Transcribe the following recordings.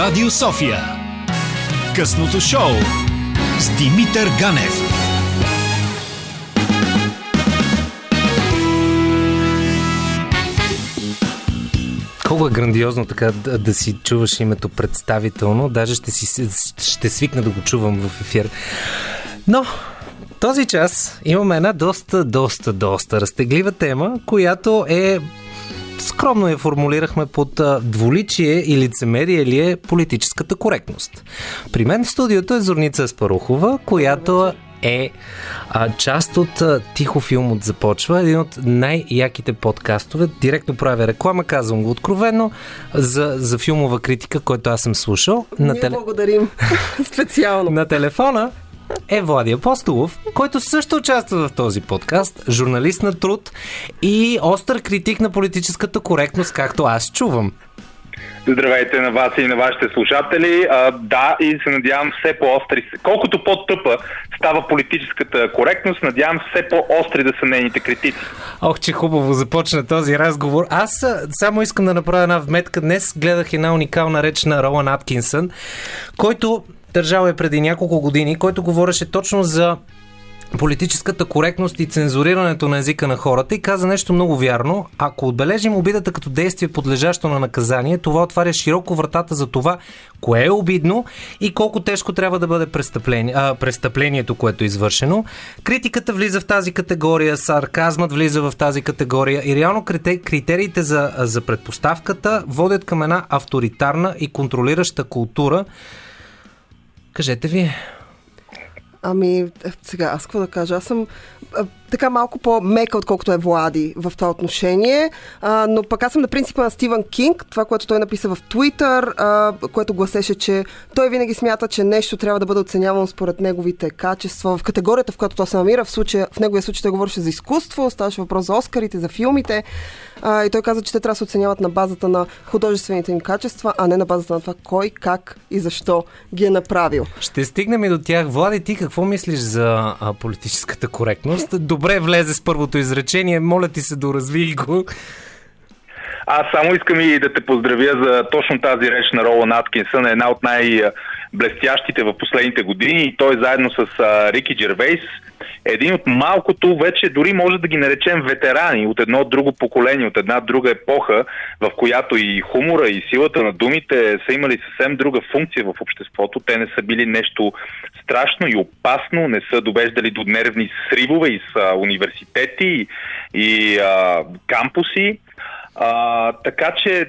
Радио София. Късното шоу с Димитър Ганев. Колко е грандиозно така да, да си чуваш името представително. Даже ще, си, ще свикна да го чувам в ефир. Но този час имаме една доста, доста, доста разтеглива тема, която е скромно я формулирахме под дволичие и лицемерие ли е политическата коректност. При мен в студиото е Зорница Спарухова, която е а, част от а, Тихо филм от Започва, един от най-яките подкастове. Директно правя реклама, казвам го откровенно, за, за филмова критика, който аз съм слушал. На Ние теле... благодарим специално. На телефона е Влади Апостолов, който също участва в този подкаст, журналист на труд и остър критик на политическата коректност, както аз чувам. Здравейте на вас и на вашите слушатели. А, да, и се надявам все по-остри. Колкото по-тъпа става политическата коректност, надявам все по-остри да са нейните критици. Ох, че хубаво започна този разговор. Аз само искам да направя една вметка. Днес гледах една уникална реч на Ролан Аткинсън, който държал е преди няколко години, който говореше точно за политическата коректност и цензурирането на езика на хората и каза нещо много вярно. Ако отбележим обидата като действие подлежащо на наказание, това отваря широко вратата за това, кое е обидно и колко тежко трябва да бъде престъпление, а, престъплението, което е извършено. Критиката влиза в тази категория, сарказмът влиза в тази категория и реално критериите за, за предпоставката водят към една авторитарна и контролираща култура, Кажете ви. Ами, сега, аз какво да кажа? Аз съм така малко по-мека, отколкото е Влади в това отношение. А, но пък аз съм на принципа на Стивън Кинг, това, което той написа в Твитър, което гласеше, че той винаги смята, че нещо трябва да бъде оценявано според неговите качества. В категорията, в която той се намира, в, случая, в неговия случай той говореше за изкуство, ставаше въпрос за Оскарите, за филмите. А, и той каза, че те трябва да се оценяват на базата на художествените им качества, а не на базата на това кой, как и защо ги е направил. Ще стигнем и до тях. Влади, ти какво мислиш за политическата коректност? Добре влезе с първото изречение. Моля ти се, доразви го. Аз само искам и да те поздравя за точно тази реч на Ролан Аткинсън, една от най-блестящите в последните години и той заедно с Рики Джервейс един от малкото вече дори може да ги наречем ветерани от едно друго поколение, от една друга епоха, в която и хумора и силата на думите са имали съвсем друга функция в обществото. Те не са били нещо страшно и опасно, не са довеждали до нервни сривове и с университети и а, кампуси. А, така че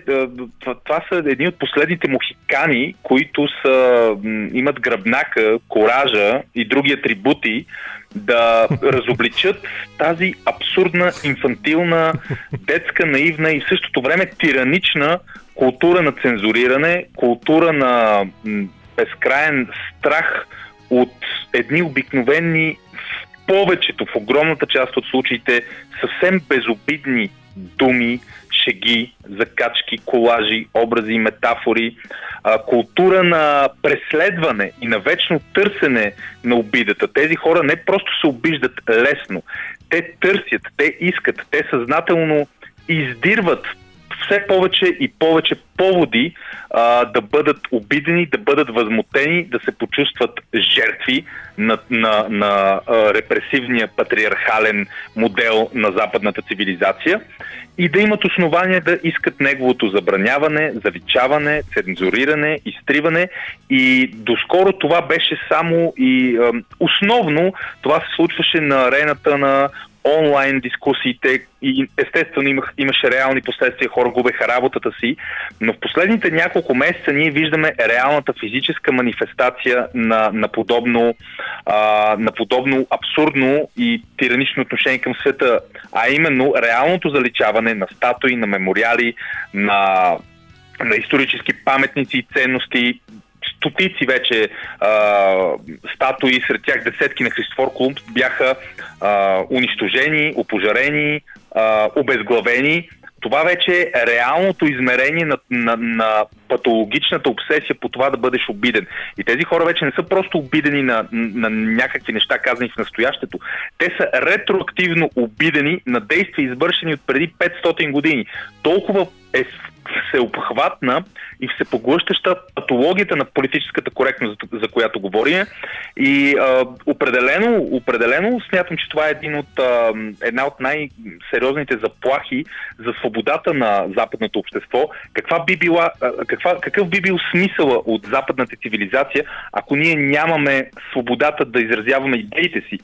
това са едни от последните мухикани, които са, имат гръбнака, коража и други атрибути да разобличат тази абсурдна, инфантилна, детска, наивна и в същото време тиранична култура на цензуриране, култура на безкраен страх от едни обикновени, повечето, в огромната част от случаите, съвсем безобидни думи, шеги, закачки, колажи, образи, метафори, а, култура на преследване и на вечно търсене на обидата. Тези хора не просто се обиждат лесно, те търсят, те искат, те съзнателно издирват все повече и повече поводи а, да бъдат обидени, да бъдат възмутени, да се почувстват жертви на, на, на а, репресивния патриархален модел на западната цивилизация и да имат основания да искат неговото забраняване, заличаване, цензуриране, изтриване. И доскоро това беше само и а, основно това се случваше на арената на онлайн дискусиите и естествено имах, имаше реални последствия, хора губеха работата си, но в последните няколко месеца ние виждаме реалната физическа манифестация на, на, подобно, а, на подобно абсурдно и тиранично отношение към света, а именно реалното заличаване на статуи, на мемориали, на на исторически паметници и ценности, стотици вече а, статуи, сред тях десетки на Христофор Колумб бяха а, унищожени, опожарени, а, обезглавени. Това вече е реалното измерение на, на, на патологичната обсесия по това да бъдеш обиден. И тези хора вече не са просто обидени на, на някакви неща, казани в настоящето. Те са ретроактивно обидени на действия, извършени от преди 500 години. Толкова е всеобхватна и всепоглъщаща патологията на политическата коректност, за, която говорим. И а, определено, определено смятам, че това е един от, а, една от най-сериозните заплахи за свободата на западното общество. Каква би била, а, каква, какъв би бил смисъла от западната цивилизация, ако ние нямаме свободата да изразяваме идеите си?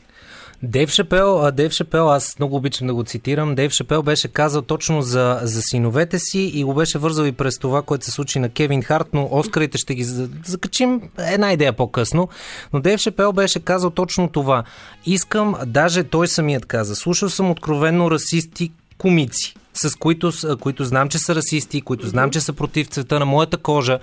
Дейв Шапел, Дейв Шапел, аз много обичам да го цитирам. Дейв Шапел беше казал точно за, за синовете си и го беше вързал и през това, което се случи на Кевин Харт, но Оскарите ще ги закачим една идея по-късно. Но Дейв Шапел беше казал точно това. Искам, даже той самият каза, слушал съм откровенно расисти комици с които, които знам, че са расисти, които знам, че са против цвета на моята кожа,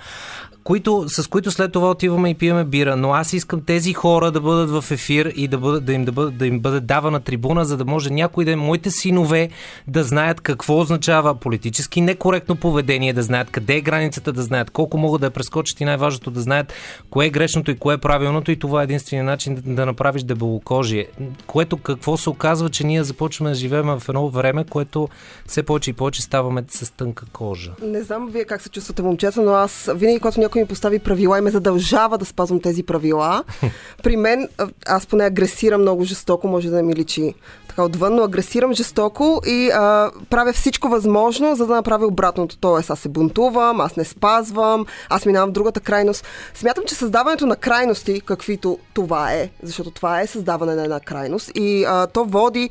които, с които след това отиваме и пиеме бира. Но аз искам тези хора да бъдат в ефир и да, бъдат, да, им, да, бъдат, да им бъде давана трибуна, за да може някой да моите синове да знаят какво означава политически некоректно поведение, да знаят къде е границата, да знаят колко могат да я прескочат и най-важното да знаят кое е грешното и кое е правилното и това е единствения начин да, да направиш дебелокожие. Което какво се оказва, че ние започваме да живеем в едно време, което все повече и повече ставаме с тънка кожа. Не знам вие как се чувствате, момчета, но аз винаги, когато някой ми постави правила и ме задължава да спазвам тези правила, при мен, аз поне агресирам много жестоко, може да ми личи така отвън, но агресирам жестоко и а, правя всичко възможно, за да направя обратното. Тоест, аз се бунтувам, аз не спазвам, аз минавам в другата крайност. Смятам, че създаването на крайности, каквито това е, защото това е създаване на една крайност и а, то води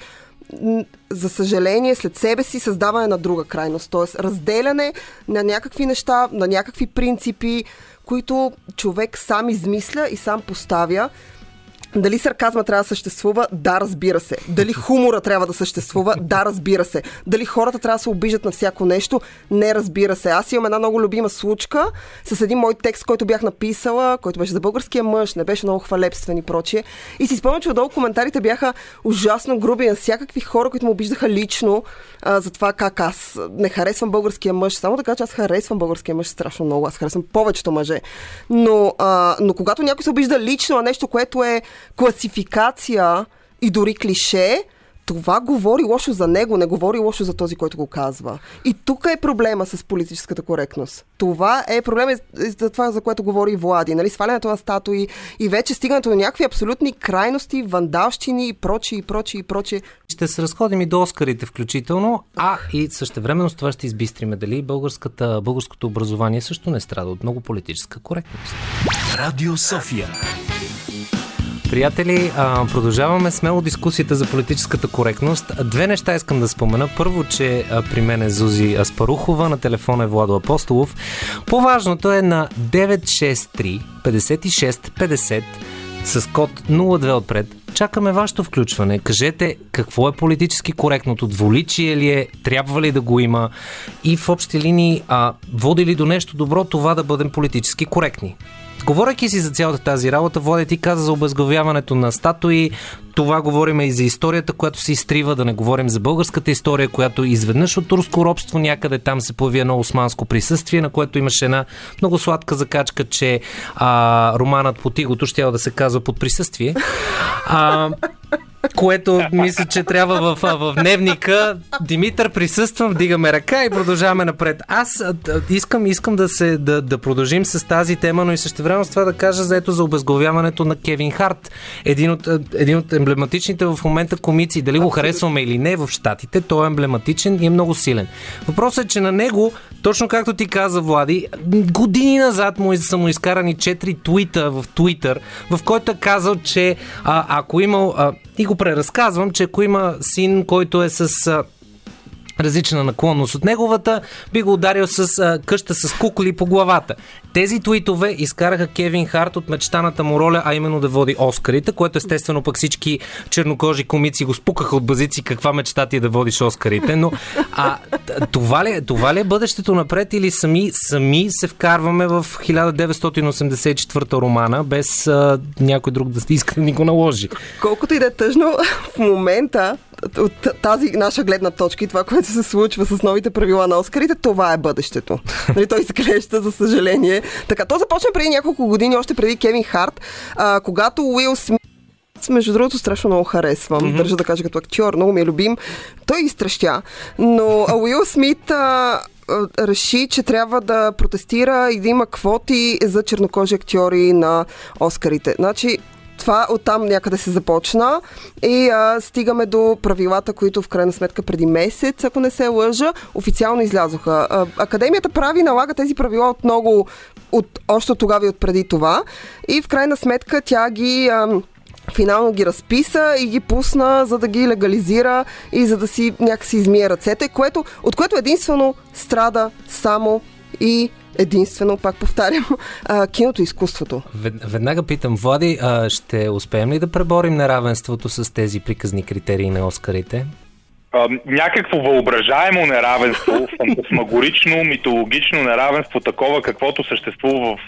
за съжаление, след себе си създаване на друга крайност. Т.е. разделяне на някакви неща, на някакви принципи, които човек сам измисля и сам поставя дали сарказма трябва да съществува? Да, разбира се. Дали хумора трябва да съществува? Да, разбира се. Дали хората трябва да се обижат на всяко нещо? Не, разбира се. Аз имам една много любима случка с един мой текст, който бях написала, който беше за българския мъж, не беше много хвалебствен и прочие. И си спомням, че отдолу коментарите бяха ужасно груби на всякакви хора, които му обиждаха лично а, за това как аз не харесвам българския мъж. Само така, че аз харесвам българския мъж страшно много. Аз харесвам повечето мъже. Но, а, но когато някой се обижда лично на нещо, което е класификация и дори клише, това говори лошо за него, не говори лошо за този, който го казва. И тук е проблема с политическата коректност. Това е проблема за това, за което говори Влади. Нали? Свалянето на статуи и вече стигането на някакви абсолютни крайности, вандалщини и прочи, и прочи, и прочи. Ще се разходим и до Оскарите включително, а и същевременно с това ще избистриме дали българската, българското образование също не страда от много политическа коректност. Радио София. Приятели, продължаваме смело дискусията за политическата коректност. Две неща искам да спомена. Първо, че при мен е Зузи Аспарухова, на телефона е Владо Апостолов. По-важното е на 963 56 50 с код 02 отпред. Чакаме вашето включване. Кажете какво е политически коректното, дволичие ли е, трябва ли да го има и в общи линии а, води ли до нещо добро това да бъдем политически коректни. Говорейки си за цялата тази работа, Влади ти каза за обезглавяването на статуи, това говорим и за историята, която се изтрива, да не говорим за българската история, която изведнъж от турско робство някъде там се появи едно османско присъствие, на което имаше една много сладка закачка, че а, романът по тигото ще да се казва под присъствие. А, което мисля, че трябва в, в дневника. Димитър, присъствам, вдигаме ръка и продължаваме напред. Аз искам, искам да, се, да, да продължим с тази тема, но и също време с това да кажа за ето за обезглавяването на Кевин Харт. Един от, един от емблематичните в момента комици. Дали го харесваме или не в Штатите, той е емблематичен и е много силен. Въпросът е, че на него, точно както ти каза, Влади, години назад му са му изкарани 4 твита в Твитър, в който е казал, че а, ако имал а, и го преразказвам, че ако има син, който е с различна наклонност от неговата, би го ударил с а, къща с кукли по главата. Тези твитове изкараха Кевин Харт от мечтаната му роля, а именно да води Оскарите, което естествено пък всички чернокожи комици го спукаха от базици каква мечта ти е да водиш Оскарите, но а, това, ли, това ли е бъдещето напред или сами, сами се вкарваме в 1984 романа, без а, някой друг да иска да ни го наложи? Колкото и да е тъжно, в момента от тази наша гледна точка и това, което се случва с новите правила на Оскарите, това е бъдещето. Нали, той изглежда, за съжаление. Така, то започна преди няколко години, още преди Кевин Харт, а, когато Уил Смит между другото, страшно много харесвам. Mm-hmm. Държа да кажа като актьор, много ми е любим. Той изтрещя. Но Уил Смит а, реши, че трябва да протестира и да има квоти за чернокожи актьори на Оскарите. Значи, това оттам някъде се започна и а, стигаме до правилата, които в крайна сметка преди месец, ако не се лъжа, официално излязоха. А, Академията прави, налага тези правила от много, от, още тогава и от преди това и в крайна сметка тя ги... А, финално ги разписа и ги пусна, за да ги легализира и за да си някакси измие ръцете, което, от което единствено страда само и единствено, пак повтарям, а, киното и изкуството. Веднага питам, Влади, а, ще успеем ли да преборим неравенството с тези приказни критерии на Оскарите? А, някакво въображаемо неравенство, фантасмагорично, митологично неравенство, такова каквото съществува в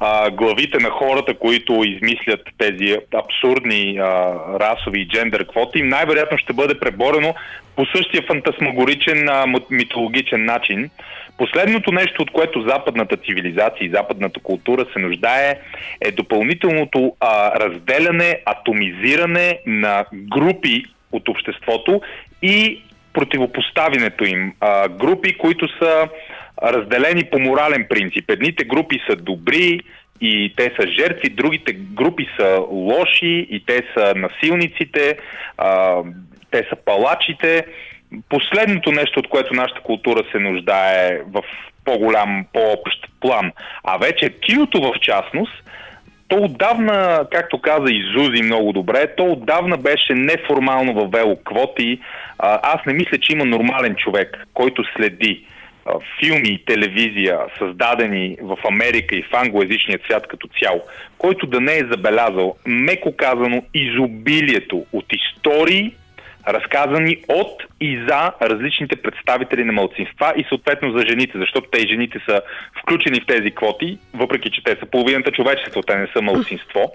а, главите на хората, които измислят тези абсурдни а, расови и джендър квоти, най-вероятно ще бъде преборено по същия фантасмагоричен а, митологичен начин. Последното нещо, от което западната цивилизация и западната култура се нуждае, е допълнителното а, разделяне, атомизиране на групи от обществото и противопоставянето им. А, групи, които са разделени по морален принцип. Едните групи са добри и те са жертви, другите групи са лоши и те са насилниците, а, те са палачите. Последното нещо, от което нашата култура се нуждае в по-голям, по-общ план, а вече киното в частност, то отдавна, както каза Изузи много добре, то отдавна беше неформално въвело квоти. Аз не мисля, че има нормален човек, който следи филми и телевизия, създадени в Америка и в англоязичният свят като цяло, който да не е забелязал, меко казано, изобилието от истории, разказани от и за различните представители на мълцинства и съответно за жените, защото те и жените са включени в тези квоти, въпреки че те са половината човечество, те не са мълцинство,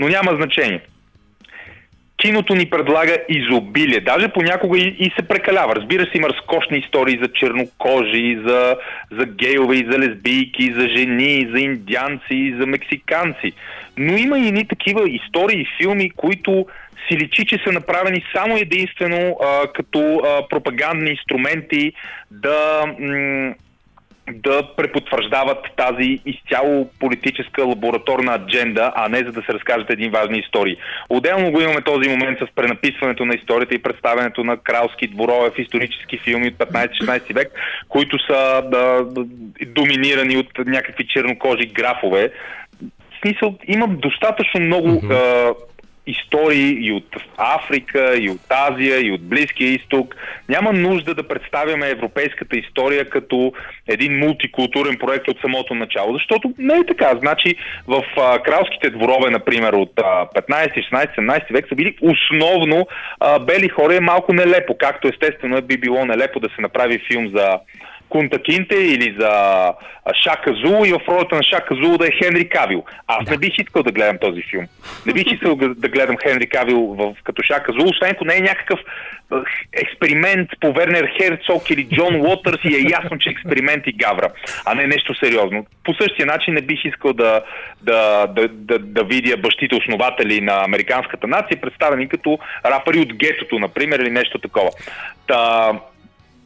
но няма значение киното ни предлага изобилие. Даже понякога и, и се прекалява. Разбира се, има разкошни истории за чернокожи, за, за гейове, за лесбийки, за жени, за индианци, за мексиканци. Но има и ни такива истории и филми, които си личи, че са направени само единствено а, като а, пропагандни инструменти да, м- да препотвърждават тази изцяло политическа лабораторна адженда, а не за да се разкажат един важни истории. Отделно го имаме този момент с пренаписването на историята и представянето на кралски дворове в исторически филми от 15-16 век, които са да, да, от някакви чернокожи графове. В смисъл, има достатъчно много mm-hmm истории и от Африка, и от Азия, и от Близкия изток. Няма нужда да представяме европейската история като един мултикултурен проект от самото начало, защото не е така. Значи в а, кралските дворове, например, от а, 15, 16, 17 век са били основно а, бели хора е малко нелепо, както естествено е би било нелепо да се направи филм за Кунта Кинте или за Шака Зул и в ролята на Шака Зул да е Хенри Кавил. Аз да. не бих искал да гледам този филм. Не бих искал да гледам Хенри Кавил в, като Шака Зул, освен ако не е някакъв експеримент по Вернер Херцог или Джон Уотърс и е ясно, че експеримент и гавра, а не нещо сериозно. По същия начин не бих искал да, да, да, да, да видя бащите основатели на американската нация, представени като рапъри от гетото, например, или нещо такова. Та,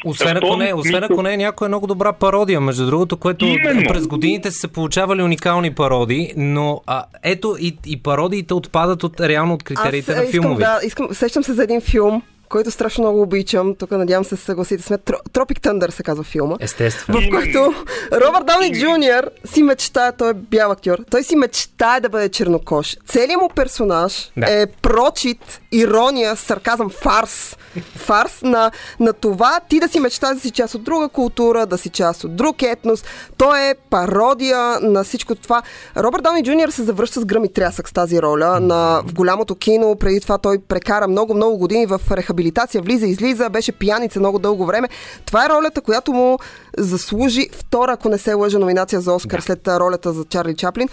освен ако, не, освен ако не е някоя много добра пародия, между другото, което Именно. през годините са се получавали уникални пародии, но а, ето и, и пародиите отпадат от, реално от критериите Аз, на филмовете. Да, искам, сещам се за един филм, който страшно много обичам. Тук надявам се съгласите сме. Тропик Тъндър се казва филма. Естествено. В който Робърт Дауни Джуниор си мечтае, той е бял актьор, той си мечтае да бъде чернокош. Целият му персонаж да. е прочит, ирония, сарказъм, фарс. Фарс на, на това ти да си мечтаеш да си част от друга култура, да си част от друг етнос. Той е пародия на всичко това. Робърт Дауни Джуниор се завръща с гръм и трясък с тази роля на, в голямото кино. Преди това той прекара много-много години в рехабилитация рехабилитация, влиза, излиза, беше пияница много дълго време. Това е ролята, която му заслужи втора, ако не се лъжа, номинация за Оскар да. след ролята за Чарли Чаплин.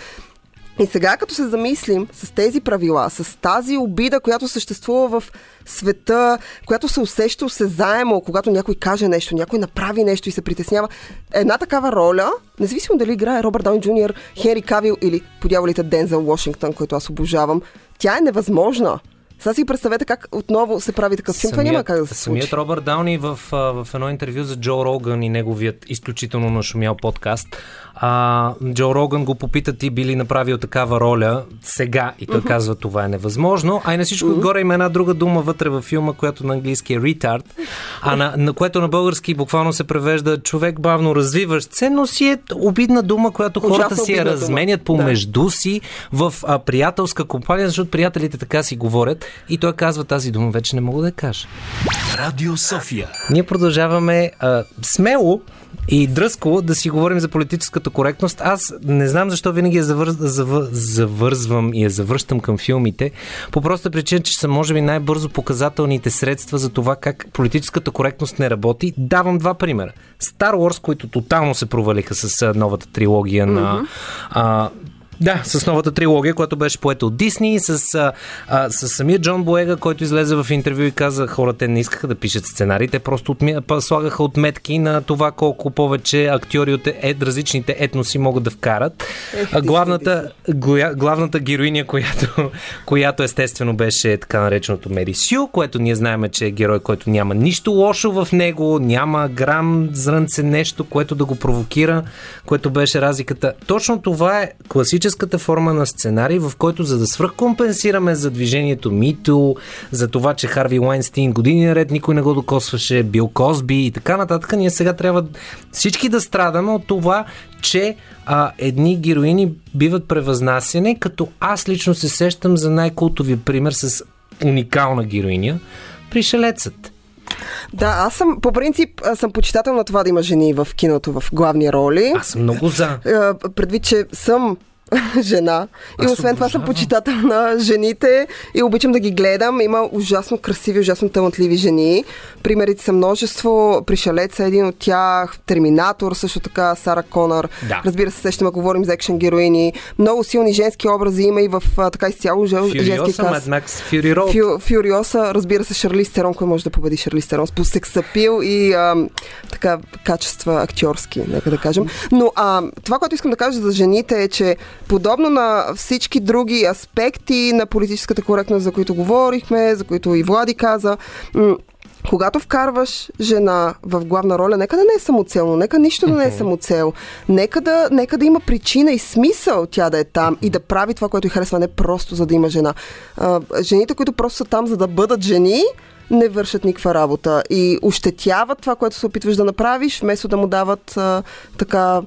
И сега, като се замислим с тези правила, с тази обида, която съществува в света, която се усеща осезаемо, когато някой каже нещо, някой направи нещо и се притеснява, една такава роля, независимо дали играе Робърт Даун Джуниор, Хенри Кавил или подявалите Дензел Вашингтон, който аз обожавам, тя е невъзможна. Сега си представете как отново се прави такъв филм. Това няма как да се Самият случи. Робърт Дауни в, в едно интервю за Джо Роган и неговият изключително нашумял подкаст, а, Джо Роган го попита ти би ли направил такава роля сега? И той казва това е невъзможно, а и на всичко отгоре има една друга дума вътре във филма, която на английски е retard, а на, на което на български буквално се превежда човек бавно развиващ се, но си е обидна дума, която хората Ужасно си я разменят Да. помежду си в а, приятелска компания, защото приятелите така си говорят и той казва тази дума вече не мога да я кажа. Радио София. Ние продължаваме а, смело и дръско да си говорим за политическата коректност. Аз не знам защо винаги я завър... завър... завързвам и я завръщам към филмите, по проста причина, че са може би най-бързо показателните средства за това как политическата коректност не работи. Давам два примера. Star Wars, които тотално се провалиха с новата трилогия на... А, да, с новата трилогия, която беше поета от Дисни, с, а, с самия Джон Боега, който излезе в интервю и каза, хората не искаха да пишат сценарии, те просто отми... слагаха отметки на това колко повече актьори от ед, различните етноси могат да вкарат. Ех, А, главната, гоя, главната героиня, която, която естествено беше така нареченото Мери Сю, което ние знаем, че е герой, който няма нищо лошо в него, няма грам зрънце нещо, което да го провокира, което беше разликата. Точно това е класическата форма на сценарий, в който за да свръхкомпенсираме за движението Мито, за това, че Харви Уайнстин години наред никой не го докосваше, Бил Козби и така нататък, ние сега трябва всички да страдаме от това, че а, едни героини биват превъзнасяне, като аз лично се сещам за най-култовия пример с уникална героиня, Пришелецът. Да, аз съм, по принцип, съм почитател на това да има жени в киното в главни роли. Аз съм много за. А, предвид, че съм жена и Аз освен това съм почитател на жените и обичам да ги гледам. Има ужасно красиви, ужасно талантливи жени. Примерите са множество. Пришелеца е един от тях, Терминатор, също така Сара Конър. Да. Разбира се, сещаме, ако говорим за екшен героини. Много силни женски образи има и в така изцяло жен- женски Фюриоса, каст. Mad Max, Fury Road. Фю, Фюриоса, разбира се, Шарли Стерон, кой може да победи Шарли Стерон по сексапил и а, така качества актьорски, нека да кажем. Но а, това, което искам да кажа за жените е, че подобно на всички други аспекти на политическата коректност, за които говорихме, за които и Влади каза, когато вкарваш жена в главна роля, нека да не е самоцелно, нека нищо да не е самоцел. Нека да, нека да има причина и смисъл тя да е там и да прави това, което й харесва, не просто за да има жена. А, жените, които просто са там за да бъдат жени, не вършат никаква работа и ощетяват това, което се опитваш да направиш, вместо да му дават а, така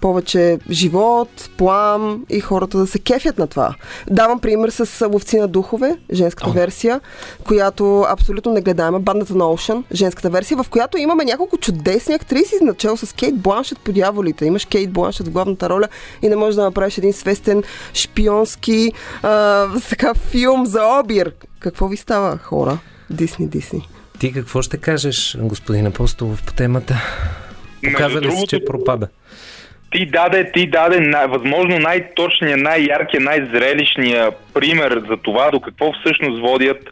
повече живот, плам и хората да се кефят на това. Давам пример с Ловци на духове, женската О. версия, която абсолютно не гледаема, бандата на Ocean, женската версия, в която имаме няколко чудесни актриси, начало с Кейт Бланшет по дяволите. Имаш Кейт Бланшет в главната роля и не можеш да направиш един свестен шпионски а, така, филм за обир. Какво ви става, хора? Дисни, Дисни. Ти какво ще кажеш, господин Апостолов, по темата? Между Показали се, другото, че пропада. Ти даде, ти даде най- възможно най-точния, най-яркия, най-зрелищния пример за това до какво всъщност водят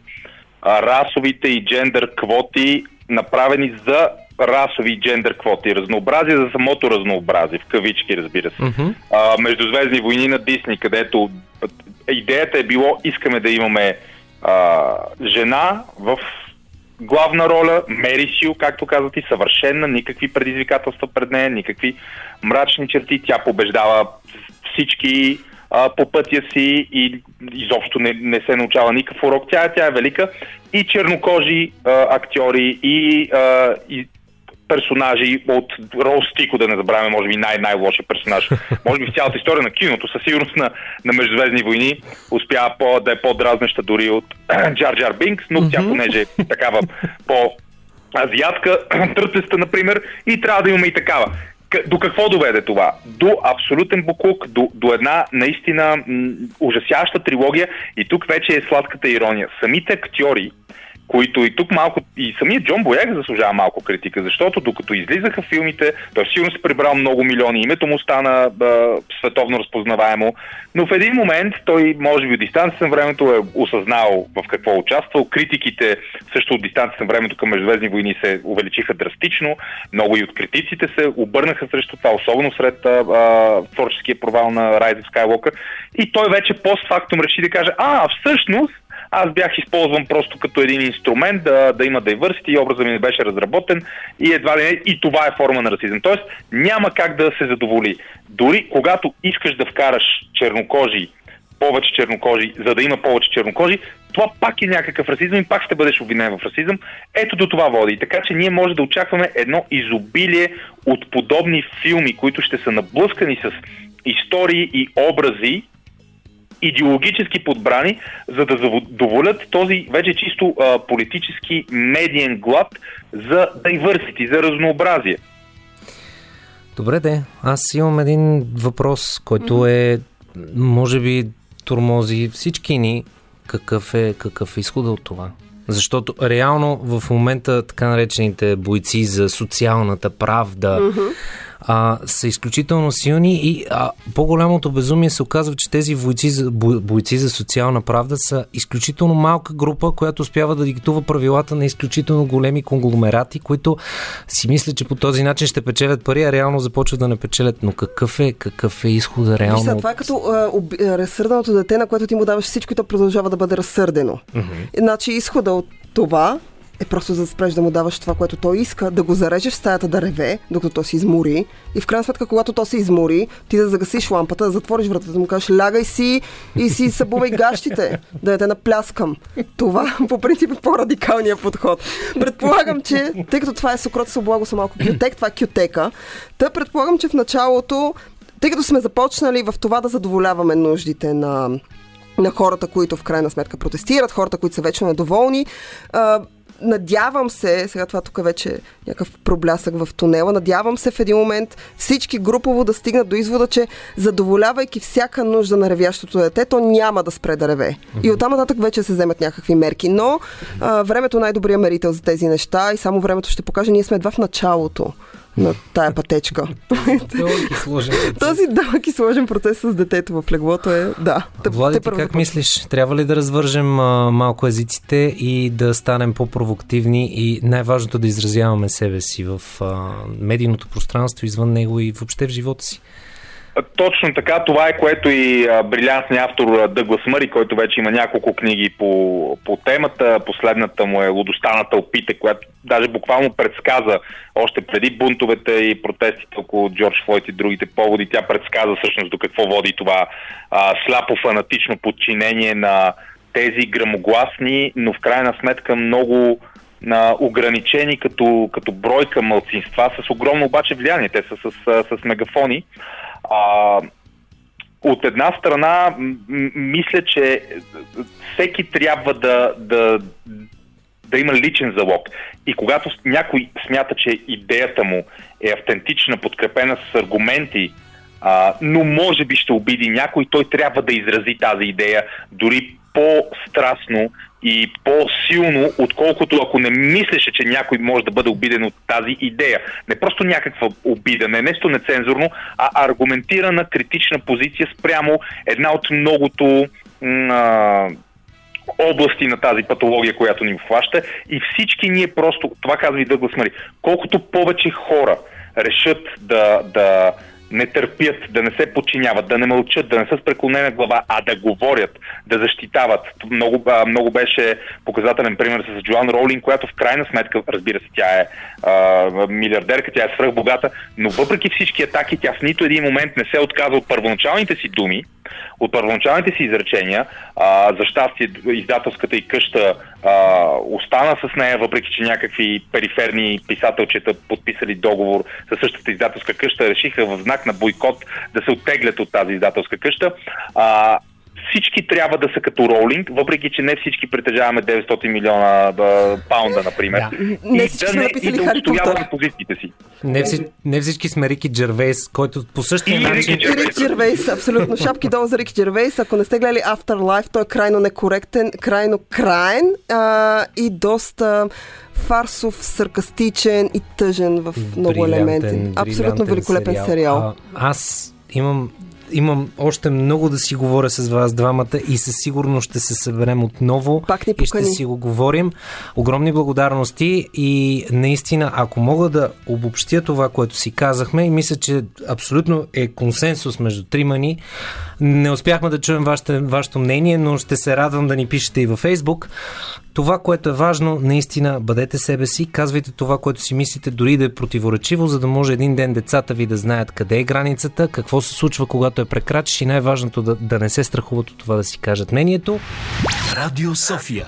а, расовите и джендър квоти, направени за расови и джендър квоти. Разнообразие за самото разнообразие, в кавички, разбира се. Мгм. а, Междузвездни войни на Дисни, където идеята е било искаме да имаме а, жена в главна роля, Мери Сил, както казват и съвършена, никакви предизвикателства пред нея, никакви мрачни черти. Тя побеждава всички а, по пътя си и изобщо не, не се научава никакъв урок. Тя, тя е велика. И чернокожи а, актьори, и, а, и персонажи от Роуз Тико, да не забравяме, може би най-най-лошия персонаж. Може би в цялата история на киното, със сигурност на, на Междузвездни войни, успява по, да е по-дразнеща дори от Джар Джар Бинкс, но тя понеже е такава по азиатка, търцеста, например, и трябва да имаме и такава. До какво доведе това? До абсолютен буклук, до, до една наистина м- ужасяща трилогия и тук вече е сладката ирония. Самите актьори, които и тук малко, и самият Джон Бояг заслужава малко критика, защото докато излизаха филмите, той сигурно се прибрал много милиони, името му стана а, световно разпознаваемо, но в един момент той, може би от дистанция на времето е осъзнал в какво е участвал, критиките също от дистанция на времето към Междузвездни войни се увеличиха драстично, много и от критиците се обърнаха срещу това, особено сред а, а, творческия провал на Rise of Skywalker. И той вече постфактум реши да каже, а, всъщност аз бях използван просто като един инструмент да, да има diversity и образът ми не беше разработен и едва ли не, и това е форма на расизъм. Тоест няма как да се задоволи. Дори когато искаш да вкараш чернокожи повече чернокожи, за да има повече чернокожи, това пак е някакъв расизъм и пак ще бъдеш обвинен в расизъм. Ето до това води. Така че ние може да очакваме едно изобилие от подобни филми, които ще са наблъскани с истории и образи, идеологически подбрани, за да задоволят този вече чисто а, политически медиен глад за diversity, за разнообразие. Добре, де. Аз имам един въпрос, който е, може би, турмози всички ни. Какъв е, какъв е изхода от това? Защото реално в момента така наречените бойци за социалната правда, mm-hmm а, са изключително силни и а, по-голямото безумие се оказва, че тези бойци за, бойци за социална правда са изключително малка група, която успява да диктува правилата на изключително големи конгломерати, които си мислят, че по този начин ще печелят пари, а реално започват да не печелят. Но какъв е, какъв е изхода реално? Вижте, това е като а, об, разсърденото дете, на което ти му даваш всичко и то продължава да бъде разсърдено. Mm-hmm. Значи изхода от това е просто за да спреш да му даваш това, което той иска, да го зарежеш в стаята да реве, докато то се измори. И в крайна сметка, когато то се измори, ти да загасиш лампата, да затвориш вратата, да му кажеш, лягай си и си събувай гащите, да я те напляскам. Това по принцип е по-радикалният подход. Предполагам, че, тъй като това е сокрот с облаго са малко кютек, това е кютека, та предполагам, че в началото, тъй като сме започнали в това да задоволяваме нуждите на на хората, които в крайна сметка протестират, хората, които са вечно недоволни надявам се, сега това тук вече е някакъв проблясък в тунела, надявам се в един момент всички групово да стигнат до извода, че задоволявайки всяка нужда на ревящото дете, то няма да спре да реве. И оттам нататък вече се вземат някакви мерки. Но а, времето е най-добрият мерител за тези неща и само времето ще покаже, ние сме едва в началото на тая пътечка. Дълъг и сложен процес. Този дълъг и сложен процес с детето в леглото е, да. Влади, ти как мислиш? Трябва ли да развържем а, малко езиците и да станем по-провоктивни и най-важното да изразяваме себе си в а, медийното пространство, извън него и въобще в живота си? Точно така, това е което и брилянтният автор Дъглас Мъри, който вече има няколко книги по, по темата. Последната му е Лудостаната опите, която даже буквално предсказа още преди бунтовете и протестите около Джордж Флойд и другите поводи. Тя предсказа всъщност до какво води това а, сляпо фанатично подчинение на тези грамогласни, но в крайна сметка много на ограничени като, като бройка мълцинства, с огромно обаче влияние. Те са с, с, с мегафони. А, от една страна, мисля, че всеки трябва да, да, да има личен залог. И когато някой смята, че идеята му е автентична, подкрепена с аргументи, а, но може би ще обиди някой, той трябва да изрази тази идея дори по-страстно и по-силно, отколкото ако не мислеше, че някой може да бъде обиден от тази идея. Не просто някаква обида, не нещо нецензурно, а аргументирана критична позиция спрямо една от многото а, области на тази патология, която ни хваща и всички ние просто, това казва и Дъглас Мари, колкото повече хора решат да, да не търпят, да не се подчиняват, да не мълчат, да не са с преклонена глава, а да говорят, да защитават. Много, много беше показателен пример с Джоан Роулин, която в крайна сметка, разбира се, тя е а, милиардерка, тя е свръхбогата, но въпреки всички атаки, тя в нито един момент не се отказва от първоначалните си думи, от първоначалните си изречения. А, за щастие, издателската и къща а, остана с нея, въпреки че някакви периферни писателчета, подписали договор със същата издателска къща, решиха в знак на бойкот да се оттеглят от тази издателска къща. А, всички трябва да са като роулинг, въпреки че не всички притежаваме 900 милиона да, паунда, например. Да. И не всички да, не, и да отстояваме позициите си. Не, вси, не всички сме Рики Джервейс, който по същия и начин... Рики Джервейс. Рики Джервейс, абсолютно. Шапки долу за Рики Джервейс. Ако не сте гледали Afterlife, той е крайно некоректен, крайно краен а, и доста фарсов, саркастичен и тъжен в много елементи. Абсолютно великолепен сериал. сериал. А, аз имам имам още много да си говоря с вас двамата и със сигурност ще се съберем отново Пак ни и ще си го говорим. Огромни благодарности и наистина, ако мога да обобщя това, което си казахме и мисля, че абсолютно е консенсус между трима ни, не успяхме да чуем вашето, вашето мнение, но ще се радвам да ни пишете и във Фейсбук. Това, което е важно, наистина бъдете себе си, казвайте това, което си мислите, дори да е противоречиво, за да може един ден децата ви да знаят къде е границата, какво се случва, когато я прекрачиш и най-важното да, да не се страхуват от това да си кажат мнението. Радио София.